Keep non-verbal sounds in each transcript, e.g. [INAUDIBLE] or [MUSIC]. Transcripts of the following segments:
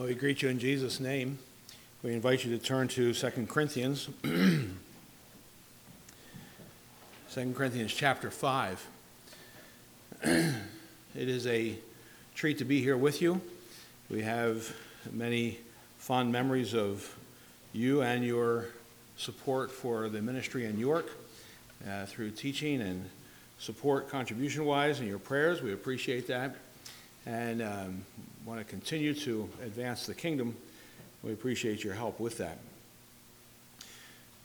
Well, we greet you in Jesus' name. We invite you to turn to 2 Corinthians. [CLEARS THROAT] 2 Corinthians chapter 5. [CLEARS THROAT] it is a treat to be here with you. We have many fond memories of you and your support for the ministry in York uh, through teaching and support contribution wise and your prayers. We appreciate that. And um, want to continue to advance the kingdom. We appreciate your help with that.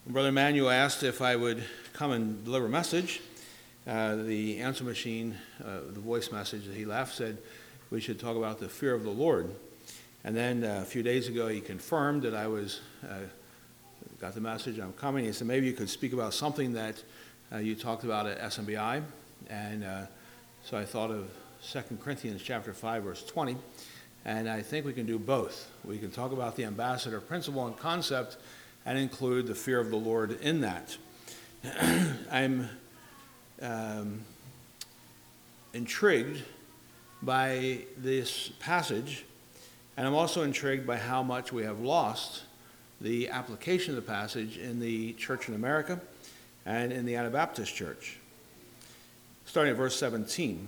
Brother Manuel asked if I would come and deliver a message. Uh, the answer machine, uh, the voice message that he left, said we should talk about the fear of the Lord. And then uh, a few days ago, he confirmed that I was uh, got the message. I'm coming. He said maybe you could speak about something that uh, you talked about at SMBI, and uh, so I thought of 2 Corinthians chapter 5, verse 20. And I think we can do both. We can talk about the ambassador principle and concept and include the fear of the Lord in that. [CLEARS THROAT] I'm um, intrigued by this passage, and I'm also intrigued by how much we have lost the application of the passage in the church in America and in the Anabaptist church. Starting at verse 17.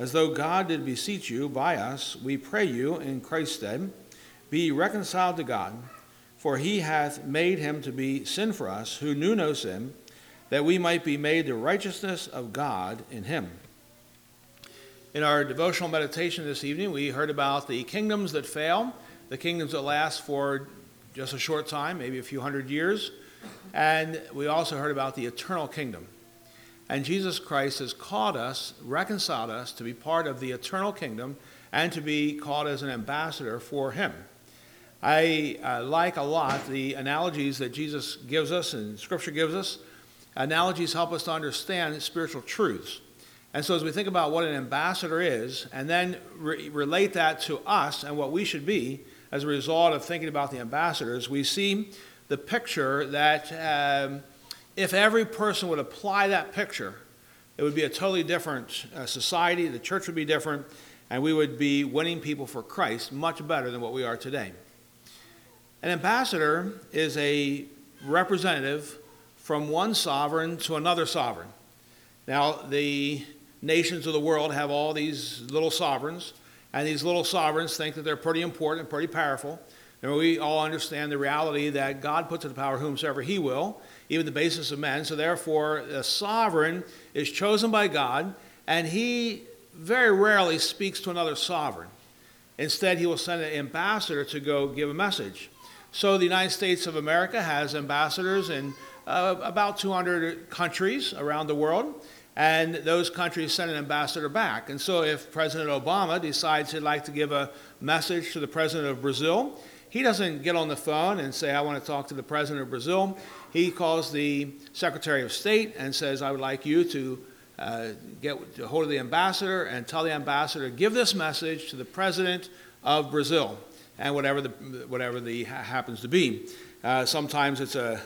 as though God did beseech you by us, we pray you in Christ's stead, be reconciled to God. For he hath made him to be sin for us, who knew no sin, that we might be made the righteousness of God in him. In our devotional meditation this evening, we heard about the kingdoms that fail, the kingdoms that last for just a short time, maybe a few hundred years, and we also heard about the eternal kingdom. And Jesus Christ has called us, reconciled us to be part of the eternal kingdom and to be called as an ambassador for Him. I uh, like a lot the analogies that Jesus gives us and Scripture gives us. Analogies help us to understand spiritual truths. And so, as we think about what an ambassador is, and then re- relate that to us and what we should be as a result of thinking about the ambassadors, we see the picture that um, if every person would apply that picture, it would be a totally different uh, society, the church would be different, and we would be winning people for Christ much better than what we are today. An ambassador is a representative from one sovereign to another sovereign. Now, the nations of the world have all these little sovereigns, and these little sovereigns think that they're pretty important and pretty powerful. And we all understand the reality that God puts into power whomsoever he will, even the basis of men. So therefore, the sovereign is chosen by God, and he very rarely speaks to another sovereign. Instead, he will send an ambassador to go give a message. So the United States of America has ambassadors in uh, about 200 countries around the world, and those countries send an ambassador back. And so if President Obama decides he'd like to give a message to the president of Brazil, he doesn't get on the phone and say, I want to talk to the president of Brazil. He calls the Secretary of State and says, I would like you to uh, get a hold of the ambassador and tell the ambassador, give this message to the president of Brazil, and whatever the, whatever the happens to be. Uh, sometimes it's a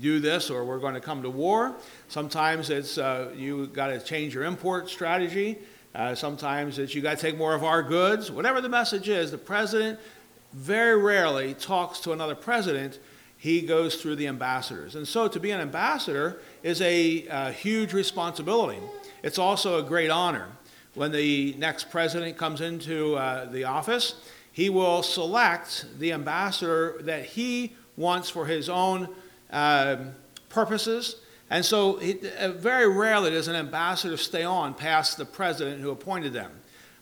do this or we're going to come to war. Sometimes it's uh, you got to change your import strategy. Uh, sometimes it's you got to take more of our goods. Whatever the message is, the president very rarely talks to another president. He goes through the ambassadors. And so to be an ambassador is a, a huge responsibility. It's also a great honor. When the next president comes into uh, the office, he will select the ambassador that he wants for his own uh, purposes. And so, uh, very rarely does an ambassador stay on past the president who appointed them.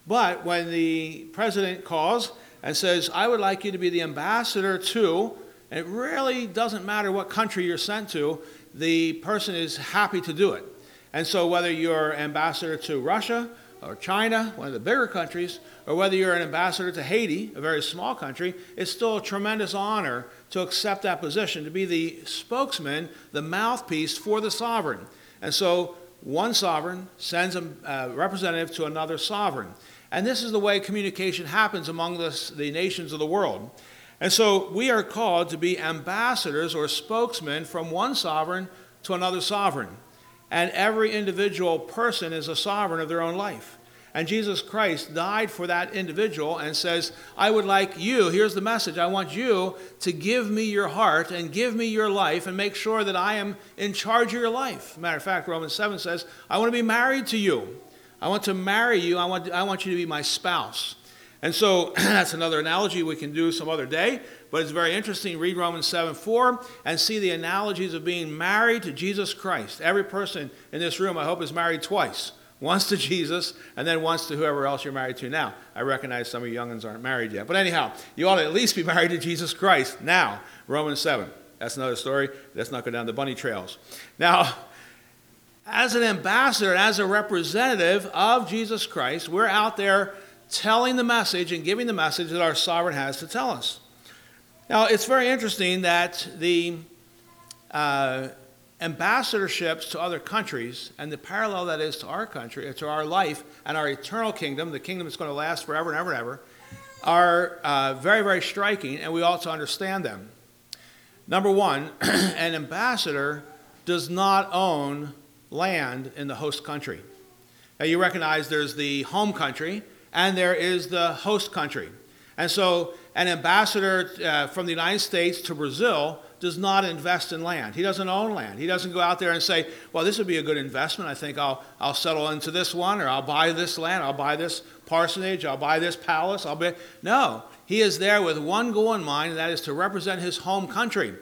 But when the president calls and says, I would like you to be the ambassador to, and it really doesn't matter what country you're sent to, the person is happy to do it. And so, whether you're ambassador to Russia, or China, one of the bigger countries, or whether you're an ambassador to Haiti, a very small country, it's still a tremendous honor to accept that position, to be the spokesman, the mouthpiece for the sovereign. And so one sovereign sends a representative to another sovereign. And this is the way communication happens among the nations of the world. And so we are called to be ambassadors or spokesmen from one sovereign to another sovereign. And every individual person is a sovereign of their own life. And Jesus Christ died for that individual and says, I would like you, here's the message, I want you to give me your heart and give me your life and make sure that I am in charge of your life. Matter of fact, Romans 7 says, I want to be married to you. I want to marry you. I want, I want you to be my spouse. And so [CLEARS THROAT] that's another analogy we can do some other day, but it's very interesting. Read Romans 7 4 and see the analogies of being married to Jesus Christ. Every person in this room, I hope, is married twice once to Jesus, and then once to whoever else you're married to now. I recognize some of you youngins aren't married yet. But anyhow, you ought to at least be [LAUGHS] married to Jesus Christ now. Romans 7. That's another story. Let's not go down the bunny trails. Now, as an ambassador, as a representative of Jesus Christ, we're out there telling the message and giving the message that our sovereign has to tell us. Now, it's very interesting that the uh, ambassadorships to other countries and the parallel that is to our country, to our life and our eternal kingdom, the kingdom that's going to last forever and ever and ever, are uh, very, very striking, and we ought to understand them. Number one, [CLEARS THROAT] an ambassador does not own land in the host country. Now, you recognize there's the home country and there is the host country. And so, an ambassador uh, from the United States to Brazil does not invest in land. He doesn't own land. He doesn't go out there and say, well, this would be a good investment. I think I'll, I'll settle into this one, or I'll buy this land, I'll buy this parsonage, I'll buy this palace. I'll be... No, he is there with one goal in mind, and that is to represent his home country.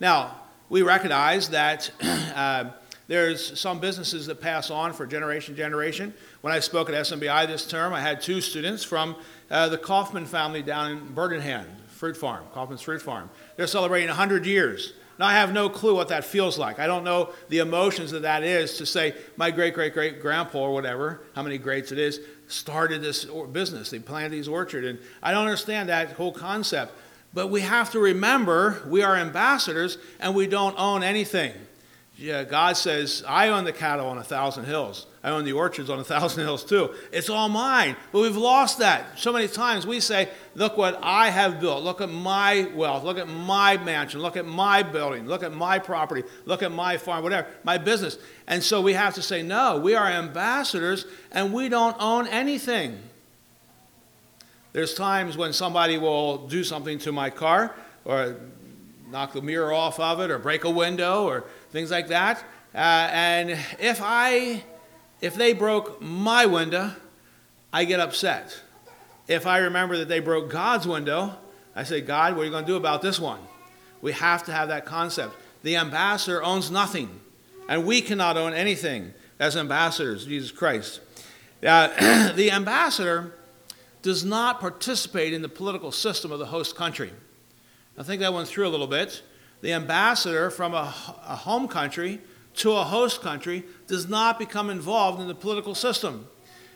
Now, we recognize that [CLEARS THROAT] uh, there's some businesses that pass on for generation to generation. When I spoke at SMBI this term, I had two students from uh, the Kauffman family down in Bird-in-Hand, fruit farm, Kauffman's fruit farm. They're celebrating 100 years. Now, I have no clue what that feels like. I don't know the emotions that that is to say, my great great great grandpa or whatever, how many greats it is, started this business. They planted these orchards. And I don't understand that whole concept. But we have to remember we are ambassadors and we don't own anything. Yeah, God says, I own the cattle on a thousand hills. I own the orchards on a [LAUGHS] thousand hills too. It's all mine. But we've lost that. So many times we say, Look what I have built. Look at my wealth. Look at my mansion. Look at my building. Look at my property. Look at my farm, whatever, my business. And so we have to say, No, we are ambassadors and we don't own anything. There's times when somebody will do something to my car or knock the mirror off of it or break a window or things like that. Uh, and if I, if they broke my window, I get upset. If I remember that they broke God's window, I say, God, what are you going to do about this one? We have to have that concept. The ambassador owns nothing, and we cannot own anything as ambassadors, Jesus Christ. Uh, [CLEARS THROAT] the ambassador does not participate in the political system of the host country. I think that went through a little bit the ambassador from a, a home country to a host country does not become involved in the political system.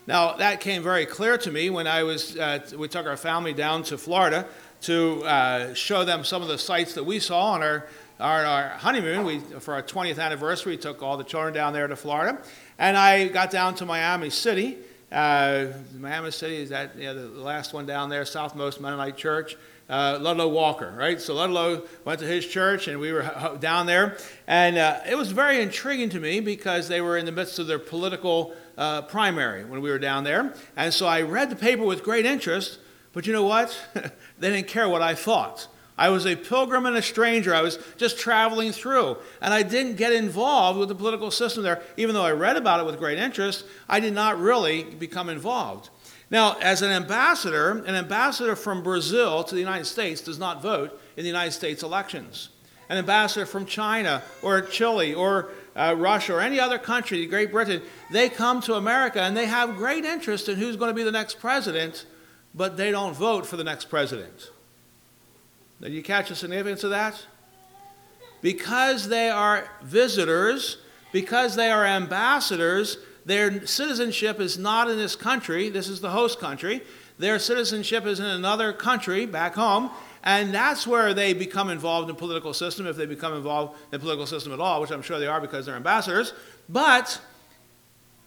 Now, that came very clear to me when I was, uh, we took our family down to Florida to uh, show them some of the sites that we saw on our, our, our, honeymoon. We, for our 20th anniversary, we took all the children down there to Florida. And I got down to Miami City. Uh, Miami City is that, you know, the last one down there, Southmost Mennonite Church uh, Ludlow Walker, right? So Ludlow went to his church, and we were down there, and uh, it was very intriguing to me because they were in the midst of their political uh, primary when we were down there, and so I read the paper with great interest. But you know what? [LAUGHS] they didn't care what I thought. I was a pilgrim and a stranger. I was just traveling through. And I didn't get involved with the political system there. Even though I read about it with great interest, I did not really become involved. Now, as an ambassador, an ambassador from Brazil to the United States does not vote in the United States elections. An ambassador from China or Chile or uh, Russia or any other country, Great Britain, they come to America and they have great interest in who's going to be the next president, but they don't vote for the next president. Did you catch the significance of that? Because they are visitors, because they are ambassadors, their citizenship is not in this country. This is the host country. Their citizenship is in another country back home. And that's where they become involved in the political system, if they become involved in the political system at all, which I'm sure they are because they're ambassadors. But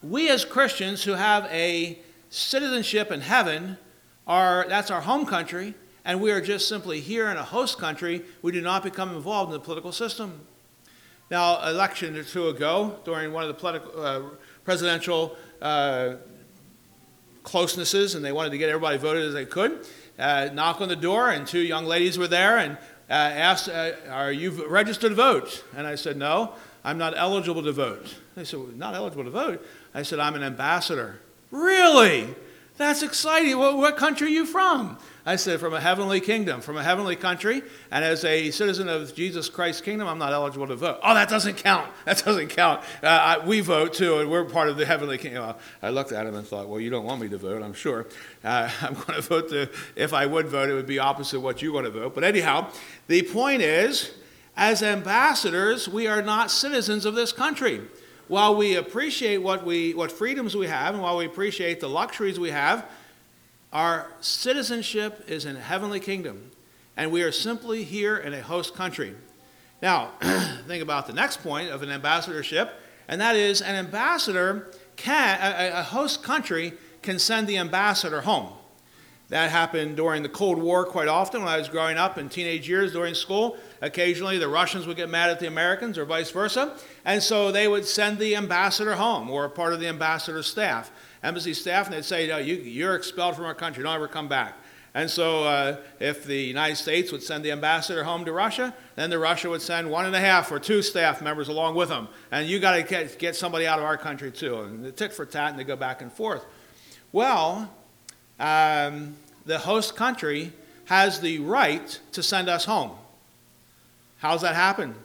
we as Christians who have a citizenship in heaven are that's our home country, and we are just simply here in a host country. We do not become involved in the political system. Now, election or two ago, during one of the political, uh, presidential uh, closenesses, and they wanted to get everybody voted as they could, uh, knock on the door, and two young ladies were there and uh, asked, uh, Are you registered to vote? And I said, No, I'm not eligible to vote. They said, well, Not eligible to vote? I said, I'm an ambassador. Really? That's exciting. What, what country are you from? I said, from a heavenly kingdom, from a heavenly country. And as a citizen of Jesus Christ's kingdom, I'm not eligible to vote. Oh, that doesn't count. [LAUGHS] That doesn't count. Uh, I, we vote too, and we're part of the heavenly kingdom. Well, I looked at him and thought, well, you don't want me to vote, I'm sure. Uh, [LAUGHS] I'm going to vote if I would vote, it would be opposite what you want to vote. But anyhow, the point is, as ambassadors, we are not citizens of this country while we appreciate what, we, what freedoms we have and while we appreciate the luxuries we have, our citizenship is in a heavenly kingdom, and we are simply here in a host country. Now, [CLEARS THROAT] think about the next point of an ambassadorship, and that is an ambassador can, a, a host country can send the ambassador home. That happened during the Cold War quite often when I was growing up in teenage years during school. Occasionally, the Russians would get mad at the Americans or vice versa, and so they would send the ambassador home or part of the ambassador's staff, embassy staff, and they'd say, no, you, are expelled from our country, don't ever come back. And so, uh, if the United States would send the ambassador home to Russia, then the Russia would send one and a half or two staff members along with them. And you got to get, get somebody out of our country too. And the tit for tat, and they go back and forth. Well, um, the host country has the right to send us home. How's that happen?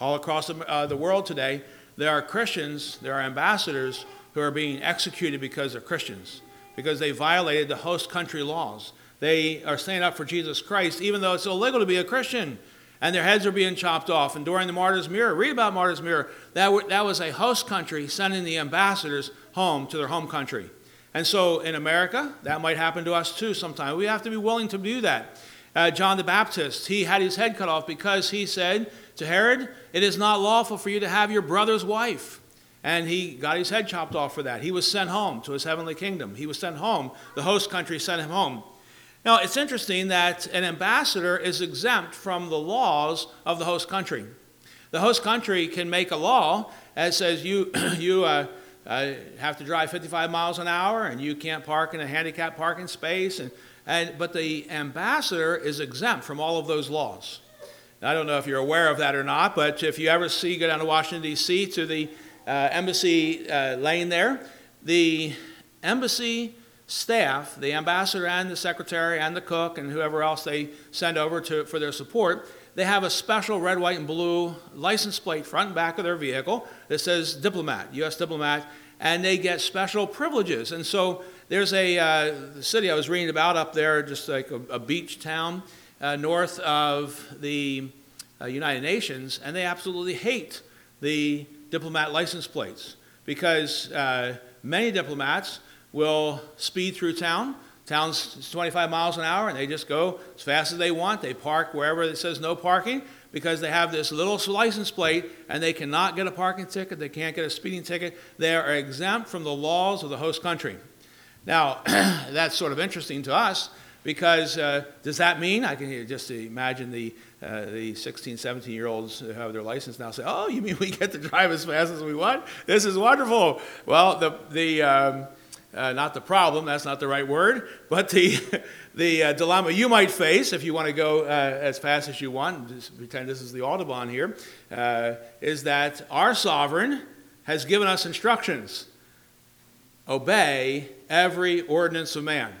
All across the, uh, the world today, there are Christians, there are ambassadors who are being executed because they're Christians, because they violated the host country laws. They are standing up for Jesus Christ, even though it's illegal to be a Christian, and their heads are being chopped off. And during the Martyr's Mirror, read about Martyr's Mirror, that, that was a host country sending the ambassadors home to their home country. And so in America, that might happen to us too sometime. We have to be willing to do that. Uh, John the Baptist, he had his head cut off because he said to Herod, It is not lawful for you to have your brother's wife. And he got his head chopped off for that. He was sent home to his heavenly kingdom. He was sent home. The host country sent him home. Now, it's interesting that an ambassador is exempt from the laws of the host country. The host country can make a law that says you, [CLEARS THROAT] you uh, uh, have to drive 55 miles an hour and you can't park in a handicapped parking space. And, and, but the ambassador is exempt from all of those laws. Now, I don't know if you're aware of that or not, but if you ever see, go down to Washington, D.C. to the embassy uh, lane there, the embassy staff, the ambassador and the secretary and the cook and whoever else they send over to, for their support, they have a special red, white, and blue license plate front and back of their vehicle that says diplomat, U.S. diplomat, and they get special privileges. And so there's a uh, city I was reading about up there, just like a, a beach town uh, north of the uh, United Nations, and they absolutely hate the diplomat license plates because uh, many diplomats will speed through town Town's 25 miles an hour, and they just go as fast as they want. They park wherever it says no parking because they have this little license plate and they cannot get a parking ticket. They can't get a speeding ticket. They are exempt from the laws of the host country. Now, [CLEARS THROAT] that's sort of interesting to us because uh, does that mean, I can just imagine the, uh, the 16, 17 year olds who have their license now say, oh, you mean we get to drive as fast as we want? This is wonderful. Well, the, the, um, uh, not the problem, that's not the right word, but the, [LAUGHS] the uh, dilemma you might face if you want to go uh, as fast as you want, just pretend this is the Autobahn here, uh, is that our sovereign has given us instructions obey every ordinance of man.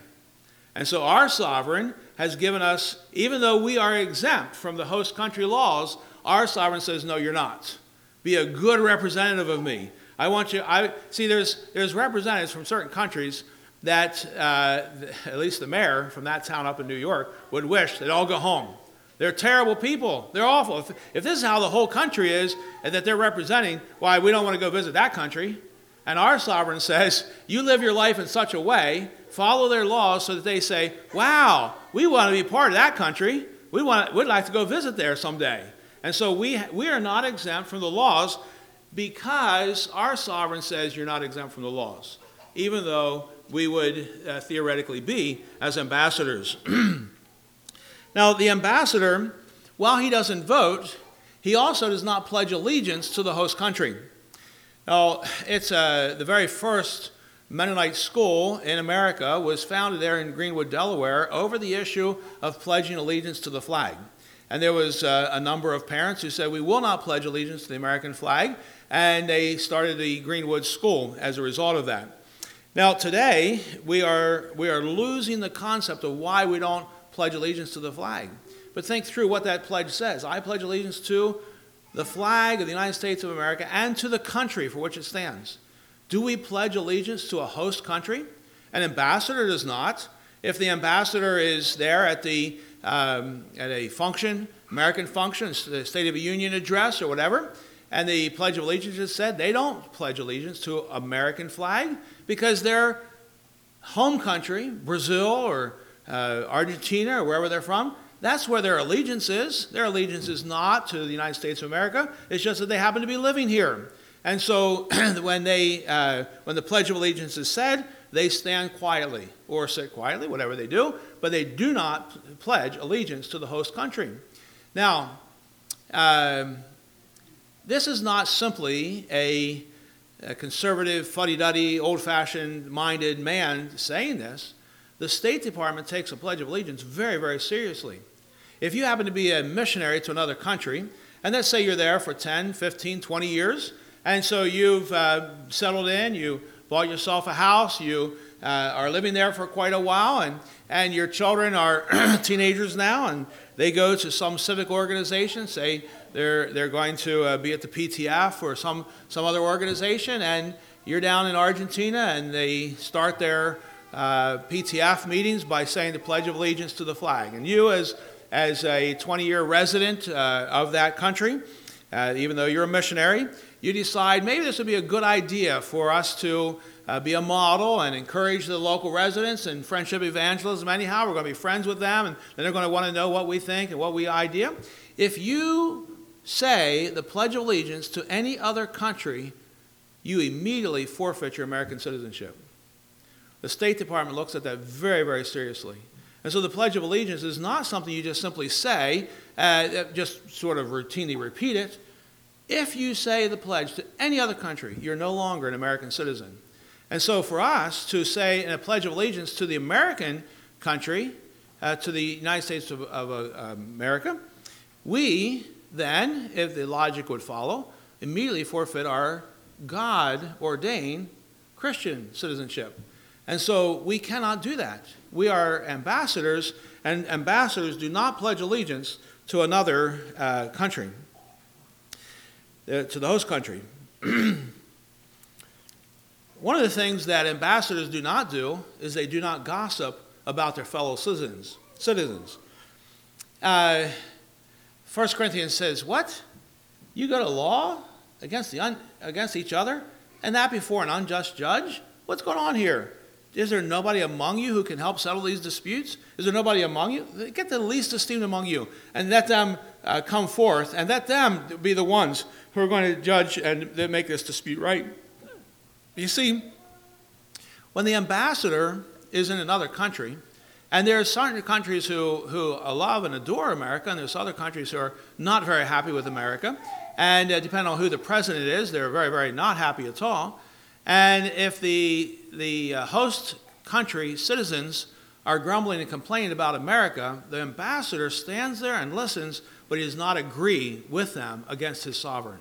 And so our sovereign has given us, even though we are exempt from the host country laws, our sovereign says, no, you're not. Be a good representative of me. I want you, I see there's, there's representatives from certain countries that, uh, at least the mayor from that town up in New York, would wish they'd all go home. They're terrible people. They're awful. If, if this is how the whole country is and that they're representing, why, we don't want to go visit that country. And our sovereign says, you live your life in such a way, follow their laws so that they say, wow, we want to be part of that country. We want, we'd like to go visit there someday. And so we, we are not exempt from the laws because our sovereign says you're not exempt from the laws, even though we would uh, theoretically be as ambassadors. [CLEARS THROAT] now, the ambassador, while he doesn't vote, he also does not pledge allegiance to the host country. Now, it's uh, the very first Mennonite school in America was founded there in Greenwood, Delaware, over the issue of pledging allegiance to the flag. And there was uh, a number of parents who said, We will not pledge allegiance to the American flag. And they started the Greenwood School as a result of that. Now, today, we are, we are losing the concept of why we don't pledge allegiance to the flag. But think through what that pledge says. I pledge allegiance to the flag of the United States of America and to the country for which it stands. Do we pledge allegiance to a host country? An ambassador does not. If the ambassador is there at, the, um, at a function, American function, the State of the Union address or whatever, and the Pledge of Allegiance is said, they don't pledge allegiance to American flag because their home country, Brazil or uh, Argentina or wherever they're from, that's where their allegiance is. Their allegiance is not to the United States of America. It's just that they happen to be living here. And so [CLEARS THROAT] when, they, uh, when the Pledge of Allegiance is said, they stand quietly or sit quietly, whatever they do, but they do not pledge allegiance to the host country. Now, um, this is not simply a, a conservative, fuddy duddy, old fashioned minded man saying this. The State Department takes a Pledge of Allegiance very, very seriously. If you happen to be a missionary to another country, and let's say you're there for 10, 15, 20 years, and so you've uh, settled in, you bought yourself a house, you uh, are living there for quite a while, and, and your children are [CLEARS THROAT] teenagers now, and they go to some civic organization, say they're, they're going to uh, be at the PTF or some, some other organization, and you're down in Argentina, and they start their uh, PTF meetings by saying the Pledge of Allegiance to the flag. And you, as, as a 20 year resident uh, of that country, uh, even though you're a missionary, you decide maybe this would be a good idea for us to uh, be a model and encourage the local residents and friendship evangelism anyhow. We're going to be friends with them, and they're going to want to know what we think and what we idea. If you say the Pledge of Allegiance to any other country, you immediately forfeit your American citizenship. The State Department looks at that very, very seriously. And so the Pledge of Allegiance is not something you just simply say, uh, just sort of routinely repeat it. If you say the pledge to any other country, you're no longer an American citizen. And so for us to say in a Pledge of Allegiance to the American country, uh, to the United States of, of uh, America, we then, if the logic would follow, immediately forfeit our God ordained Christian citizenship. And so we cannot do that. We are ambassadors, and ambassadors do not pledge allegiance to another uh, country uh, to the host country. [CLEARS THROAT] One of the things that ambassadors do not do is they do not gossip about their fellow citizens. Citizens. Uh, 1 Corinthians says, "What? You go to law against the un- against each other, and that before an unjust judge? What's going on here? Is there nobody among you who can help settle these disputes? Is there nobody among you? Get the least esteemed among you, and let them uh, come forth, and let them be the ones who are going to judge and make this dispute right. You see, when the ambassador is in another country, and there are certain countries who, who love and adore America, and there's other countries who are not very happy with America. And uh, depending on who the president is, they're very, very not happy at all. And if the, the uh, host country citizens are grumbling and complaining about America, the ambassador stands there and listens, but he does not agree with them against his sovereign.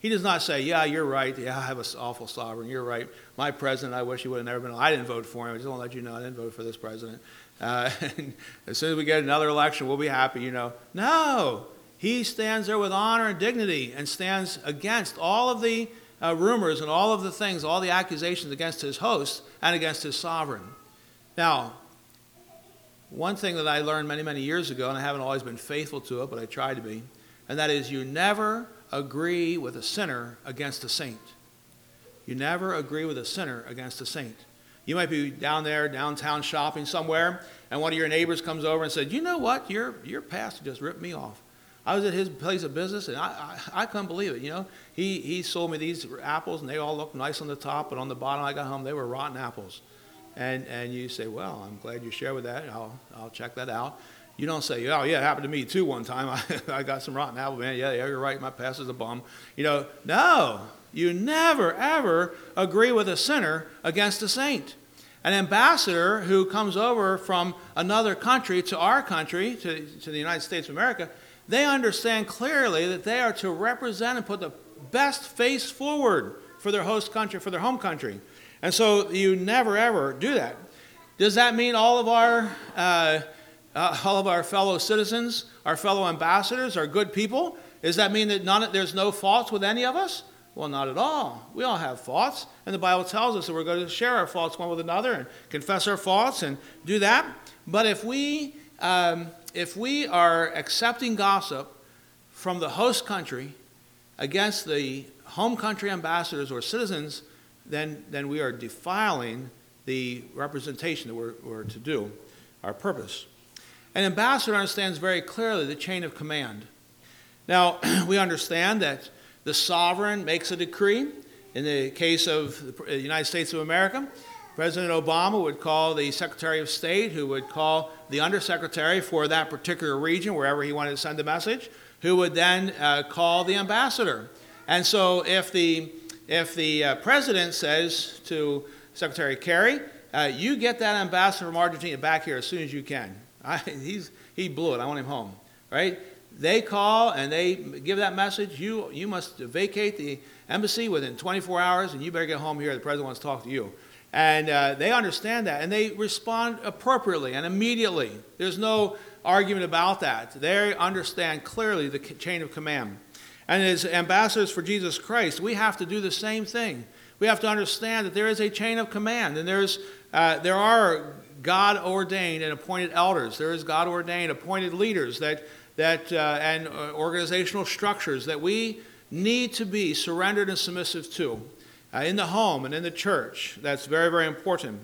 He does not say, Yeah, you're right. Yeah, I have an awful sovereign. You're right. My president, I wish he would have never been. I didn't vote for him. I just want to let you know I didn't vote for this president. Uh, [LAUGHS] as soon as we get another election, we'll be happy, you know. No. He stands there with honor and dignity and stands against all of the uh, rumors and all of the things, all the accusations against his host and against his sovereign. Now, one thing that I learned many, many years ago, and I haven't always been faithful to it, but I try to be, and that is you never agree with a sinner against a saint. you never agree with a sinner against a saint. You might be down there, downtown shopping somewhere, and one of your neighbors comes over and said, You know what? Your, your pastor just ripped me off. I was at his place of business, and I, I, I couldn't believe it. You know, he, he sold me these apples, and they all looked nice on the top, but on the bottom, I got home, they were rotten apples. And, and you say, Well, I'm glad you share with that. I'll, I'll check that out. You don't say, oh, yeah, it happened to me too one time. [LAUGHS] I, I got some rotten apple, man. Yeah, yeah, you're right. My pastor's a bum. You know, no, you never, ever agree with a sinner against a saint. An ambassador who comes over from another country to our country, to, to the United States of America, they understand clearly that they are to represent and put the best face forward for their host country, for their home country. And so you never, ever do that. Does that mean all of our, uh, uh, all of our fellow citizens, our fellow ambassadors are good people? Does that mean that none, there's no faults with any of us? Well, not at all. We all have faults, and the Bible tells us that we're going to share our faults one with another and confess our faults and do that. But if we, um, if we are accepting gossip from the host country against the home country ambassadors or citizens, then, then we are defiling the representation that we're, we're to do, our purpose. An ambassador understands very clearly the chain of command. Now, [CLEARS THROAT] we understand that the sovereign makes a decree. In the case of the United States of America, President Obama would call the Secretary of State, who would call the Undersecretary for that particular region, wherever he wanted to send a message, who would then uh, call the ambassador. And so if the, if the uh, President says to Secretary Kerry, uh, you get that ambassador from Argentina back here as soon as you can. [LAUGHS] I, he's, he blew it. I want him home. Right? they call and they give that message, you, you must vacate the embassy within 24 hours and you better get home here. The president wants to talk to you. And uh, they understand that and they respond appropriately and immediately. There's no argument about that. They understand clearly the chain of command. And as ambassadors for Jesus Christ, we have to do the same thing. We have to understand that there is a chain of command and there's, uh, there are God ordained and appointed elders. There is God ordained appointed leaders that that, uh, and uh, organizational structures that we need to be surrendered and submissive to uh, in the home and in the church. That's very, very important.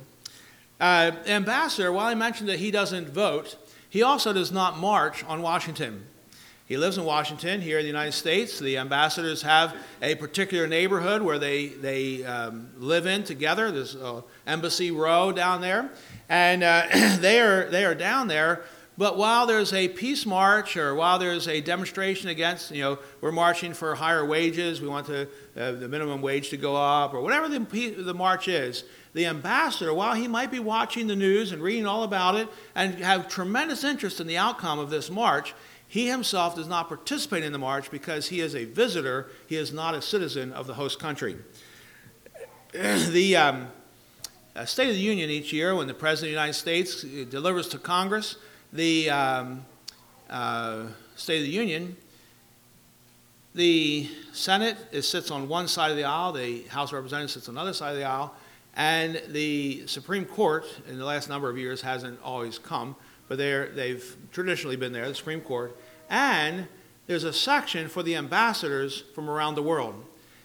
Uh, ambassador, while I mentioned that he doesn't vote, he also does not march on Washington. He lives in Washington here in the United States. The ambassadors have a particular neighborhood where they, they um, live in together. There's Embassy Row down there. And uh, [CLEARS THROAT] they, are, they are down there but while there's a peace march or while there's a demonstration against, you know, we're marching for higher wages, we want to, uh, the minimum wage to go up, or whatever the, the march is, the ambassador, while he might be watching the news and reading all about it and have tremendous interest in the outcome of this march, he himself does not participate in the march because he is a visitor, he is not a citizen of the host country. [CLEARS THROAT] the um, uh, State of the Union each year, when the President of the United States uh, delivers to Congress the um, uh, State of the Union, the Senate is, sits on one side of the aisle, the House of Representatives sits on the other side of the aisle, and the Supreme Court in the last number of years hasn't always come, but they've traditionally been there, the Supreme Court. And there's a section for the ambassadors from around the world.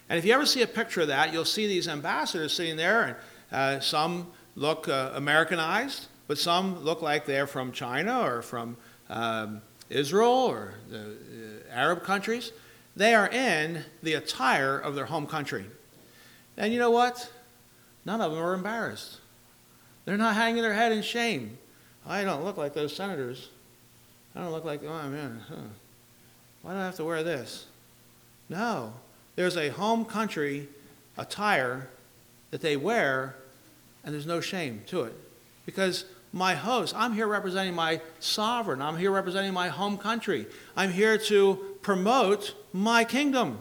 And if you ever see a picture of that, you'll see these ambassadors sitting there, and uh, some look uh, Americanized, but some look like they're from China or from um, Israel or the uh, Arab countries. They are in the attire of their home country. And you know what? None of them are embarrassed. They're not hanging their head in shame. I don't look like those senators. I don't look like, oh man, huh. why do I have to wear this? No. There's a home country attire that they wear, and there's no shame to it. Because my host. I'm here representing my sovereign. I'm here representing my home country. I'm here to promote my kingdom.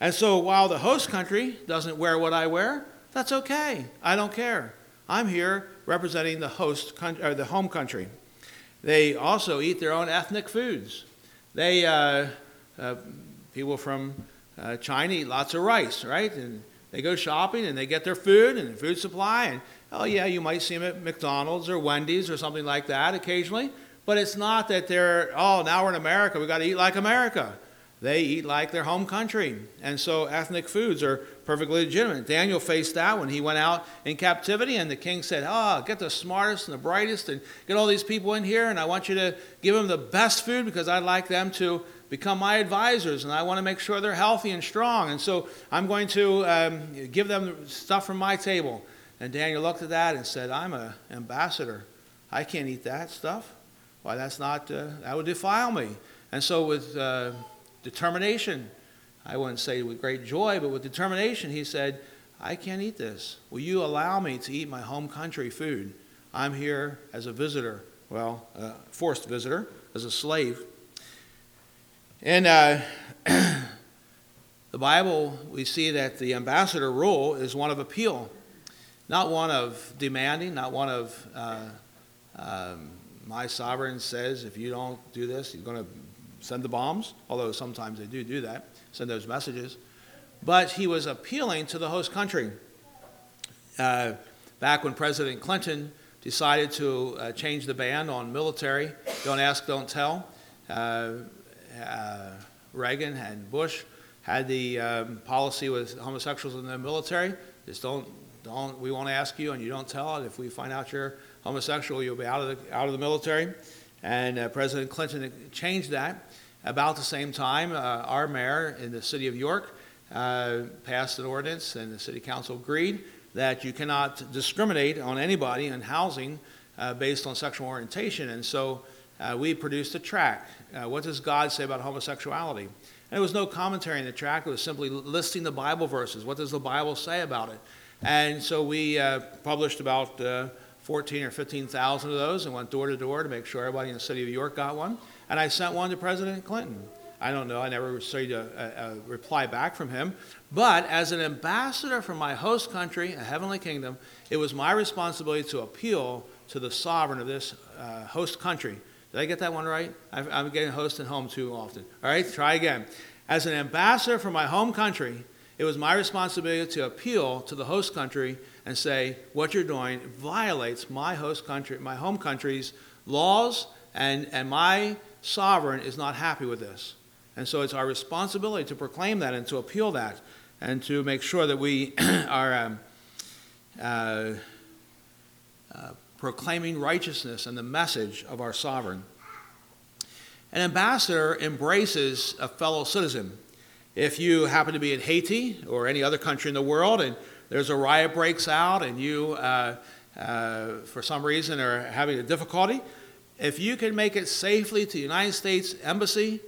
And so while the host country doesn't wear what I wear, that's okay. I don't care. I'm here representing the host country, or the home country. They also eat their own ethnic foods. They uh, uh, people from uh, China eat lots of rice, right? And they go shopping and they get their food and food supply, and Oh, yeah, you might see them at McDonald's or Wendy's or something like that occasionally, but it's not that they're, oh, now we're in America, we've got to eat like America. they eat like their home country. And so ethnic foods are perfectly legitimate. Daniel faced that when he went out in captivity, and the king said, Oh, get the smartest and the brightest and get all these people in here, and I want you to give them the best food because I'd like them to become my advisors, and I want to make sure they're healthy and strong. And so I'm going to um, give them stuff from my table. And Daniel looked at that and said, I'm an ambassador. I can't eat that stuff. Why, that's not, uh, that would defile me. And so, with uh, determination, I wouldn't say with great joy, but with determination, he said, I can't eat this. Will you allow me to eat my home country food? I'm here as a visitor, well, a forced visitor, as a slave. In uh, [CLEARS THROAT] the Bible, we see that the ambassador role is one of appeal, not one of demanding, not one of uh, um, my sovereign says if you don't do this, you're going to send the bombs, although sometimes they do do that, send those messages. But he was appealing to the host country. Uh, back when President Clinton decided to uh, change the ban on military, don't ask, don't tell, uh, uh Reagan and Bush had the um, policy with homosexuals in the military just don't, don't, we won't ask you and you don't tell it. If we find out you're homosexual, you'll be out of the, out of the military. And uh, President Clinton changed that. About the same time, uh, our mayor in the city of York uh, passed an ordinance, and the city council agreed that you cannot discriminate on anybody in housing uh, based on sexual orientation. And so uh, we produced a track. Uh, what does God say about homosexuality? And there was no commentary in the track, it was simply listing the Bible verses. What does the Bible say about it? And so we published about 14 or 15,000 of those and went door to door to make sure everybody in the city of York got one. And I sent one to President Clinton. I don't know, I never received a, a, a reply back from him. But as an ambassador from my host country, a heavenly kingdom, it was my responsibility to appeal to the sovereign of this uh, host country. Did I get that one right? i am getting host and home too often. All right, try again. As an ambassador from my home country, it was my responsibility to appeal to the host country and say, what you're doing violates my host country, my home country's laws, and, and my sovereign is not happy with this. And so it's our responsibility to proclaim that and to appeal that and to make sure that we [CLEARS THROAT] are um, uh, uh, proclaiming righteousness and the message of our sovereign. An ambassador embraces a fellow citizen. If you happen to be in Haiti or any other country in the world and there's a riot breaks out and you, uh, uh, for some reason, are having a difficulty, if you can make it safely to the United States Embassy,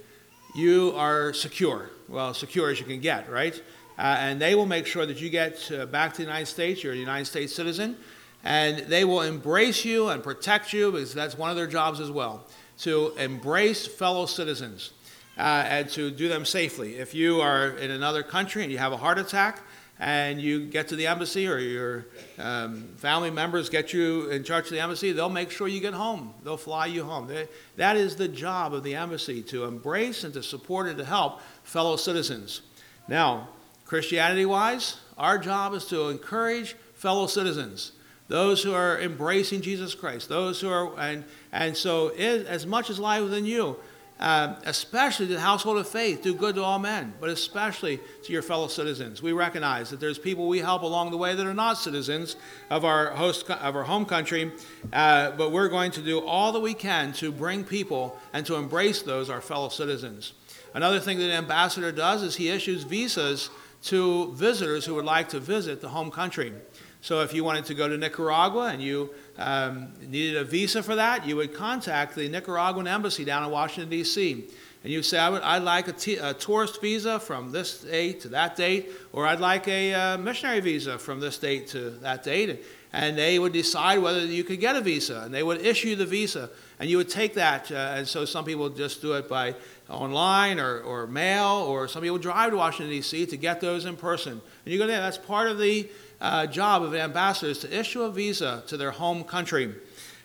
you are secure. Well, secure as you can get, right? Uh, and they will make sure that you get uh, back to the United States. You're a United States citizen. And they will embrace you and protect you because that's one of their jobs as well to embrace fellow citizens and to do them safely. If you are in another country and you have a heart attack, and you get to the embassy or your um, family members get you in charge of the embassy, they'll make sure you get home. They'll fly you home. They, that is the job of the embassy to embrace and to support and to help fellow citizens. Now, Christianity wise, our job is to encourage fellow citizens, those who are embracing Jesus Christ, those who are, and, and so as much as lies within you, uh, especially to the household of faith, do good to all men, but especially to your fellow citizens. We recognize that there's people we help along the way that are not citizens of our host of our home country, uh, but we're going to do all that we can to bring people and to embrace those our fellow citizens. Another thing that an ambassador does is he issues visas to visitors who would like to visit the home country. So if you wanted to go to Nicaragua and you um, needed a visa for that, you would contact the Nicaraguan embassy down in Washington, D.C. And you say, I would, I'd like a, t- a tourist visa from this date to that date, or I'd like a uh, missionary visa from this date to that date. And, they would decide whether you could get a visa, and they would issue the visa. And you would take that, uh, and so some people just do it by online or, or mail, or some people drive to Washington, D.C. to get those in person. And you go there, that's part of the uh, job of ambassadors to issue a visa to their home country.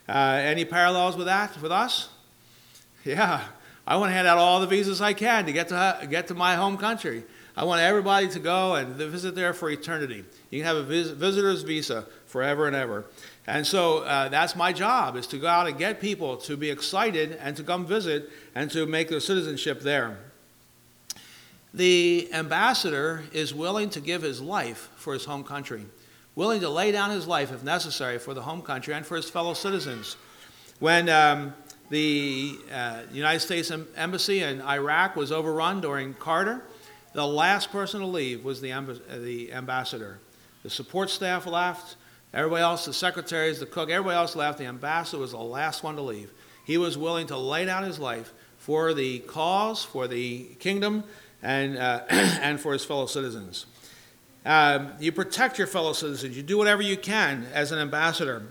Uh, any parallels with that with us? Yeah, I want to hand out all the visas I can to get to get to my home country. I want everybody to go and visit there for eternity. You can have a vis- visitor's visa forever and ever. And so uh, that's my job is to go out and get people to be excited and to come visit and to make their citizenship there. the ambassador is willing to give his life for his home country, willing to lay down his life if necessary for the home country and for his fellow citizens. When um, the uh, United States Embassy in Iraq was overrun during Carter, the last person to leave was the, amb- the ambassador. The support staff left, everybody else, the secretaries, the cook, everybody else left. The ambassador was the last one to leave. He was willing to lay down his life for the cause, for the kingdom, and, uh, [CLEARS THROAT] and for his fellow citizens. Um, you protect your fellow citizens. You do whatever you can as an ambassador.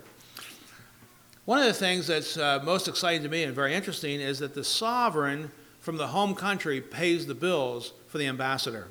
One of the things that's uh, most exciting to me and very interesting is that the sovereign from the home country pays the bills for the ambassador.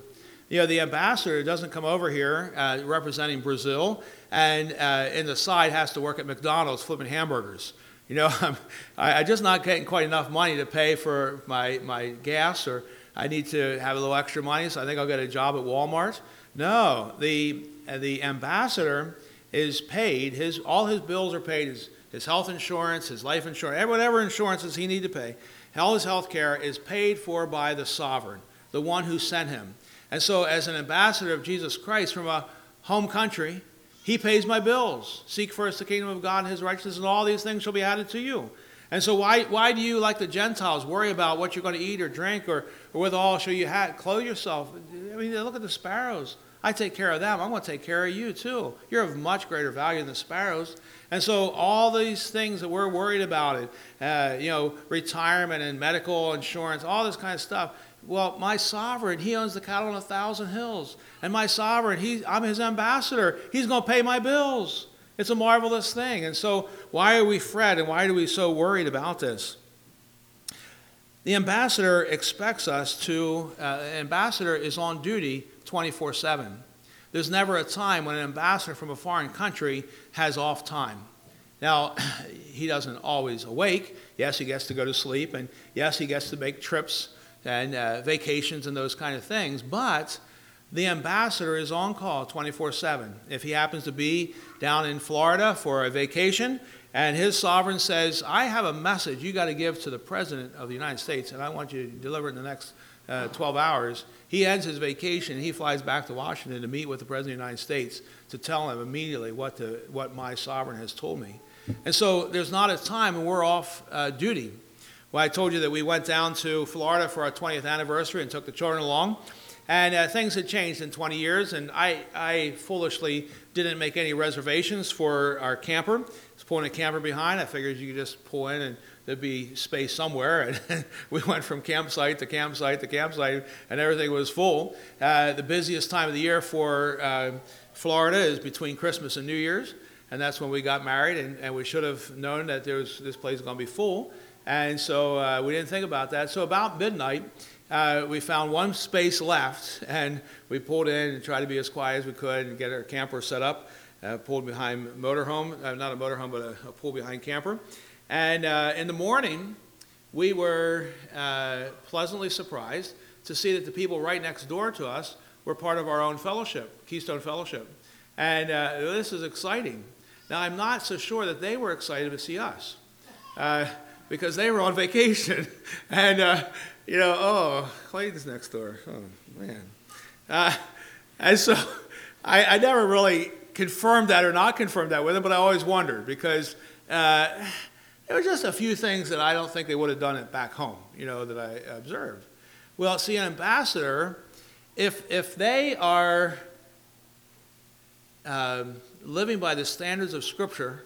You know, the ambassador doesn't come over here uh, representing Brazil and uh, in the side has to work at McDonald's flipping hamburgers. You know, [LAUGHS] I'm, I'm just not getting quite enough money to pay for my, my gas or I need to have a little extra money, so I think I'll get a job at Walmart. No, the, the ambassador is paid, his, all his bills are paid, his, his health insurance, his life insurance, whatever insurances he need to pay, all his health care is paid for by the sovereign, the one who sent him. And so, as an ambassador of Jesus Christ from a home country, he pays my bills. Seek first the kingdom of God and his righteousness, and all these things shall be added to you. And so, why, why do you, like the Gentiles, worry about what you're going to eat or drink or, or withal shall you have, clothe yourself? I mean, look at the sparrows. I take care of them. I'm going to take care of you too. You're of much greater value than the sparrows. And so, all these things that we're worried about, it, uh, you know, retirement and medical insurance, all this kind of stuff. Well, my sovereign, he owns the cattle on a thousand hills. And my sovereign, he, I'm his ambassador. He's going to pay my bills. It's a marvelous thing. And so, why are we fret and why are we so worried about this? The ambassador expects us to, uh, ambassador is on duty 24 7. There's never a time when an ambassador from a foreign country has off time. Now, [CLEARS THROAT] he doesn't always awake. Yes, he gets to go to sleep, and yes, he gets to make trips and uh, vacations and those kind of things, but the ambassador is on call 24 7. If he happens to be down in Florida for a vacation and his sovereign says, I have a message you got to give to the President of the United States and I want you to deliver it in the next uh, 12 hours, he ends his vacation he flies back to Washington to meet with the President of the United States to tell him immediately what, the, what my sovereign has told me. And so there's not a time when we're off uh, duty. Well, I told you that we went down to Florida for our 20th anniversary and took the children along. And uh, things had changed in 20 years, and I, I foolishly didn't make any reservations for our camper. I was pulling a camper behind. I figured you could just pull in and there'd be space somewhere. And [LAUGHS] we went from campsite to campsite to campsite, and everything was full. Uh, the busiest time of the year for uh, Florida is between Christmas and New Year's, and that's when we got married, and, and we should have known that there was, this place is going to be full. And so uh, we didn't think about that. So about midnight, uh, we found one space left, and we pulled in and tried to be as quiet as we could and get our camper set up. Uh, pulled behind motorhome, uh, not a motorhome, but a, a pull behind camper. And uh, in the morning, we were uh, pleasantly surprised to see that the people right next door to us were part of our own fellowship, Keystone Fellowship. And uh, this is exciting. Now, I'm not so sure that they were excited to see us because they were on vacation. [LAUGHS] and you know, oh, Clayton's next door. Oh, man. Uh, and so I, I, never really confirmed that or not confirmed that with them, but I always wondered because uh, there were just a few things that I don't think they would have done it back home, you know, that I observed. Well, see, an ambassador, if, if they are um, living by the standards of Scripture,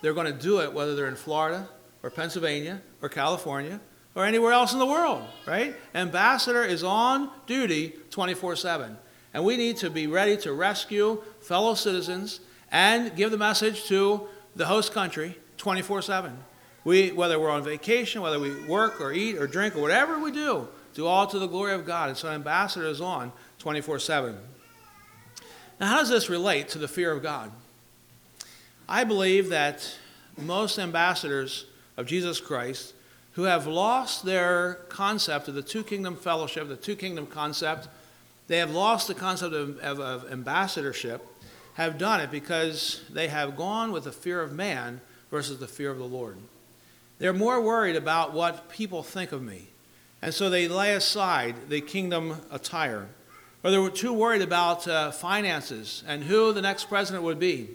they're going to do it whether they're in Florida or Pennsylvania or California or anywhere else in the world, right? Ambassador is on duty 24 7. And we need to be ready to rescue fellow citizens and give the message to the host country 24 7. We, whether we're on vacation, whether we work or eat or drink or whatever we do, do all to the glory of God. And so, ambassador is on 24 7. Now, how does this relate to the fear of God? I believe that most ambassadors of Jesus Christ who have lost their concept of the two kingdom fellowship, the two kingdom concept. They have lost the concept of, of, of ambassadorship, have done it because they have gone with the fear of man versus the fear of the Lord. They're more worried about what people think of me. And so they lay aside the kingdom attire. Or they were too worried about uh, finances and who the next president would be.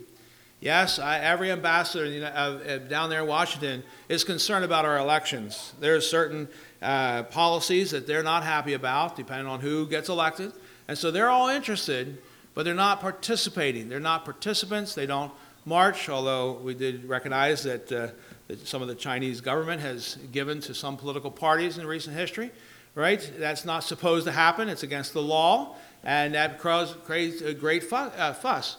Yes, I, every ambassador know, uh, down there in Washington is concerned about our elections. There are certain uh, policies that they're not happy about, depending on who gets elected. And so they're all interested, but they're not participating. They're not participants. They don't march, although we did recognize that, uh, that some of the Chinese government has given to some political parties in recent history, right? That's not supposed to happen. It's against the law, and that creates a great uh, fuss.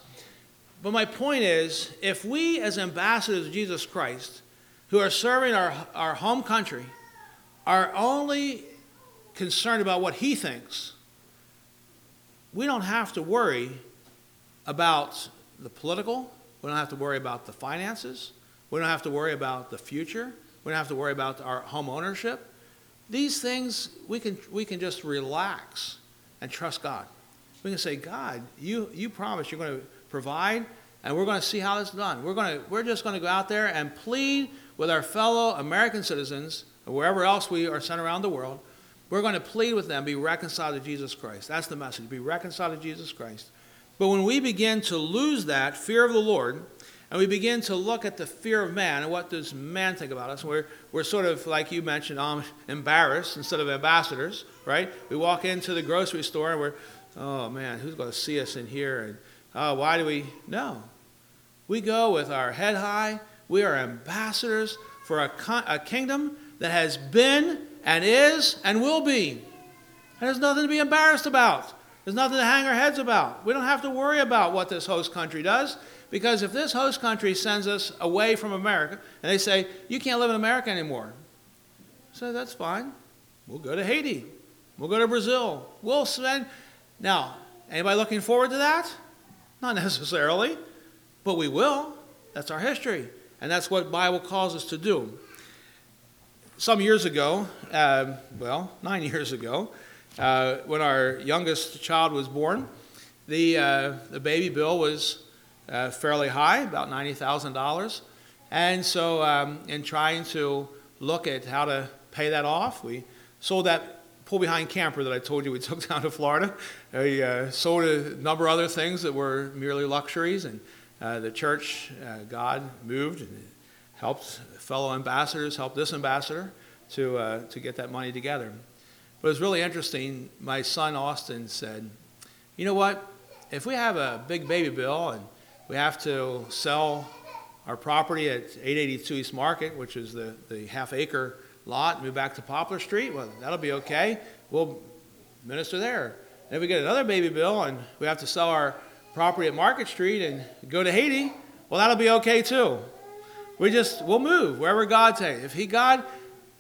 But my point is if we, as ambassadors of Jesus Christ, who are serving our, our home country, are only concerned about what he thinks, we don't have to worry about the political, we don't have to worry about the finances. We don't have to worry about the future. We don't have to worry about our home ownership. These things, we can, we can just relax and trust God. We can say, God, you, you promise you're going to provide, and we're going to see how this is done. We're, going to, we're just going to go out there and plead with our fellow American citizens, wherever else we are sent around the world. We're going to plead with them, be reconciled to Jesus Christ. That's the message. Be reconciled to Jesus Christ. But when we begin to lose that fear of the Lord, and we begin to look at the fear of man and what does man think about us, we're, we're sort of, like you mentioned, um, embarrassed instead of ambassadors, right? We walk into the grocery store and we're, oh man, who's going to see us in here? And oh, why do we? No. We go with our head high. We are ambassadors for a, a kingdom that has been and is and will be. And there's nothing to be embarrassed about. There's nothing to hang our heads about. We don't have to worry about what this host country does because if this host country sends us away from America and they say, you can't live in America anymore, so that's fine. We'll go to Haiti. We'll go to Brazil. We'll spend. Now, anybody looking forward to that? Not [LAUGHS] necessarily, but we will. That's our history. And that's what Bible calls us to do. Some years ago, uh, well, nine [LAUGHS] years ago, uh, when our youngest child was born, the, uh, the baby bill was uh, fairly high, about $90,000. And so, um, in trying to look at how to pay that off, we sold that pull behind camper that I told you we [LAUGHS] took down to Florida. We uh, sold a number of other things that were merely luxuries, and uh, the church, uh, God moved and helped fellow ambassadors, helped this ambassador to, uh, to get that money together. But it was really interesting. My son Austin said, You know what? If we have a big baby bill and we have to sell our property at 882 East Market, which is the, the half acre lot, move back to Poplar Street, well, that'll be okay. We'll minister there. And if we get another baby bill and we have to sell our property at Market Street and go to Haiti, well, that'll be okay too. We just, we'll move wherever God takes. If He, God,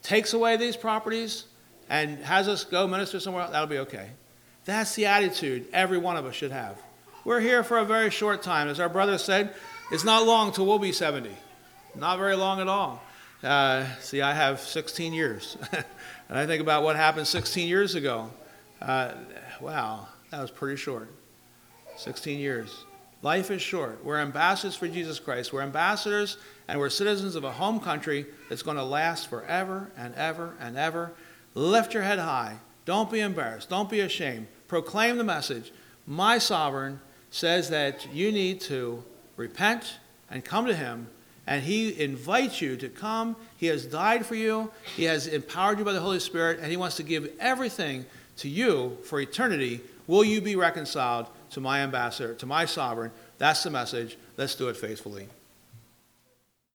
takes away these properties, and has us go minister somewhere else, that'll be okay. That's the attitude every one of us should have. We're here for a very short time. As our brother said, it's not long till we'll be 70. Not very long at all. Uh, see, I have 16 years. [LAUGHS] and I think about what happened 16 years ago. Uh, wow, that was pretty short. 16 years. Life is short. We're ambassadors for Jesus Christ. We're ambassadors and we're citizens of a home country that's going to last forever and ever and ever. Lift your head high. Don't be embarrassed. Don't be ashamed. Proclaim the message. My sovereign says that you need to repent and come to him. And he invites you to come. He has died for you. He has empowered you by the Holy Spirit. And he wants to give everything to you for eternity. Will you be reconciled to my ambassador, to my sovereign? That's the message. Let's do it faithfully.